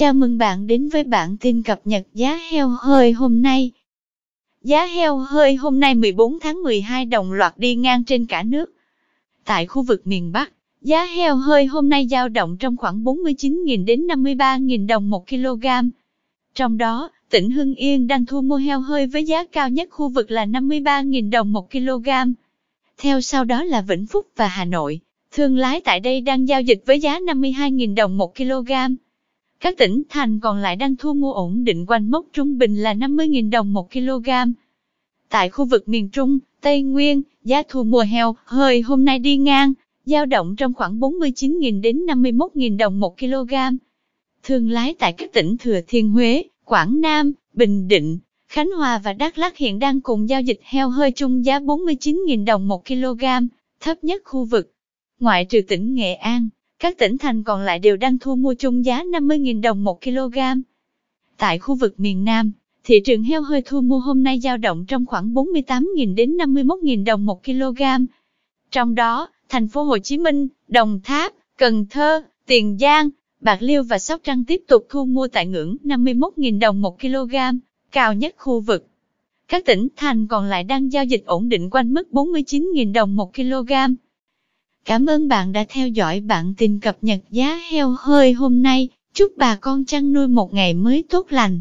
Chào mừng bạn đến với bản tin cập nhật giá heo hơi hôm nay. Giá heo hơi hôm nay 14 tháng 12 đồng loạt đi ngang trên cả nước. Tại khu vực miền Bắc, giá heo hơi hôm nay dao động trong khoảng 49.000 đến 53.000 đồng một kg. Trong đó, tỉnh Hưng Yên đang thu mua heo hơi với giá cao nhất khu vực là 53.000 đồng một kg. Theo sau đó là Vĩnh Phúc và Hà Nội. Thương lái tại đây đang giao dịch với giá 52.000 đồng một kg. Các tỉnh thành còn lại đang thu mua ổn định quanh mốc trung bình là 50.000 đồng một kg. Tại khu vực miền Trung, Tây Nguyên, giá thu mua heo hơi hôm nay đi ngang, dao động trong khoảng 49.000 đến 51.000 đồng một kg. Thương lái tại các tỉnh Thừa Thiên Huế, Quảng Nam, Bình Định, Khánh Hòa và Đắk Lắk hiện đang cùng giao dịch heo hơi chung giá 49.000 đồng một kg, thấp nhất khu vực. Ngoại trừ tỉnh Nghệ An, các tỉnh thành còn lại đều đang thu mua chung giá 50.000 đồng một kg. Tại khu vực miền Nam, thị trường heo hơi thu mua hôm nay dao động trong khoảng 48.000 đến 51.000 đồng một kg. Trong đó, thành phố Hồ Chí Minh, Đồng Tháp, Cần Thơ, Tiền Giang, Bạc Liêu và Sóc Trăng tiếp tục thu mua tại ngưỡng 51.000 đồng một kg, cao nhất khu vực. Các tỉnh thành còn lại đang giao dịch ổn định quanh mức 49.000 đồng một kg. Cảm ơn bạn đã theo dõi bản tin cập nhật giá heo hơi hôm nay. Chúc bà con chăn nuôi một ngày mới tốt lành.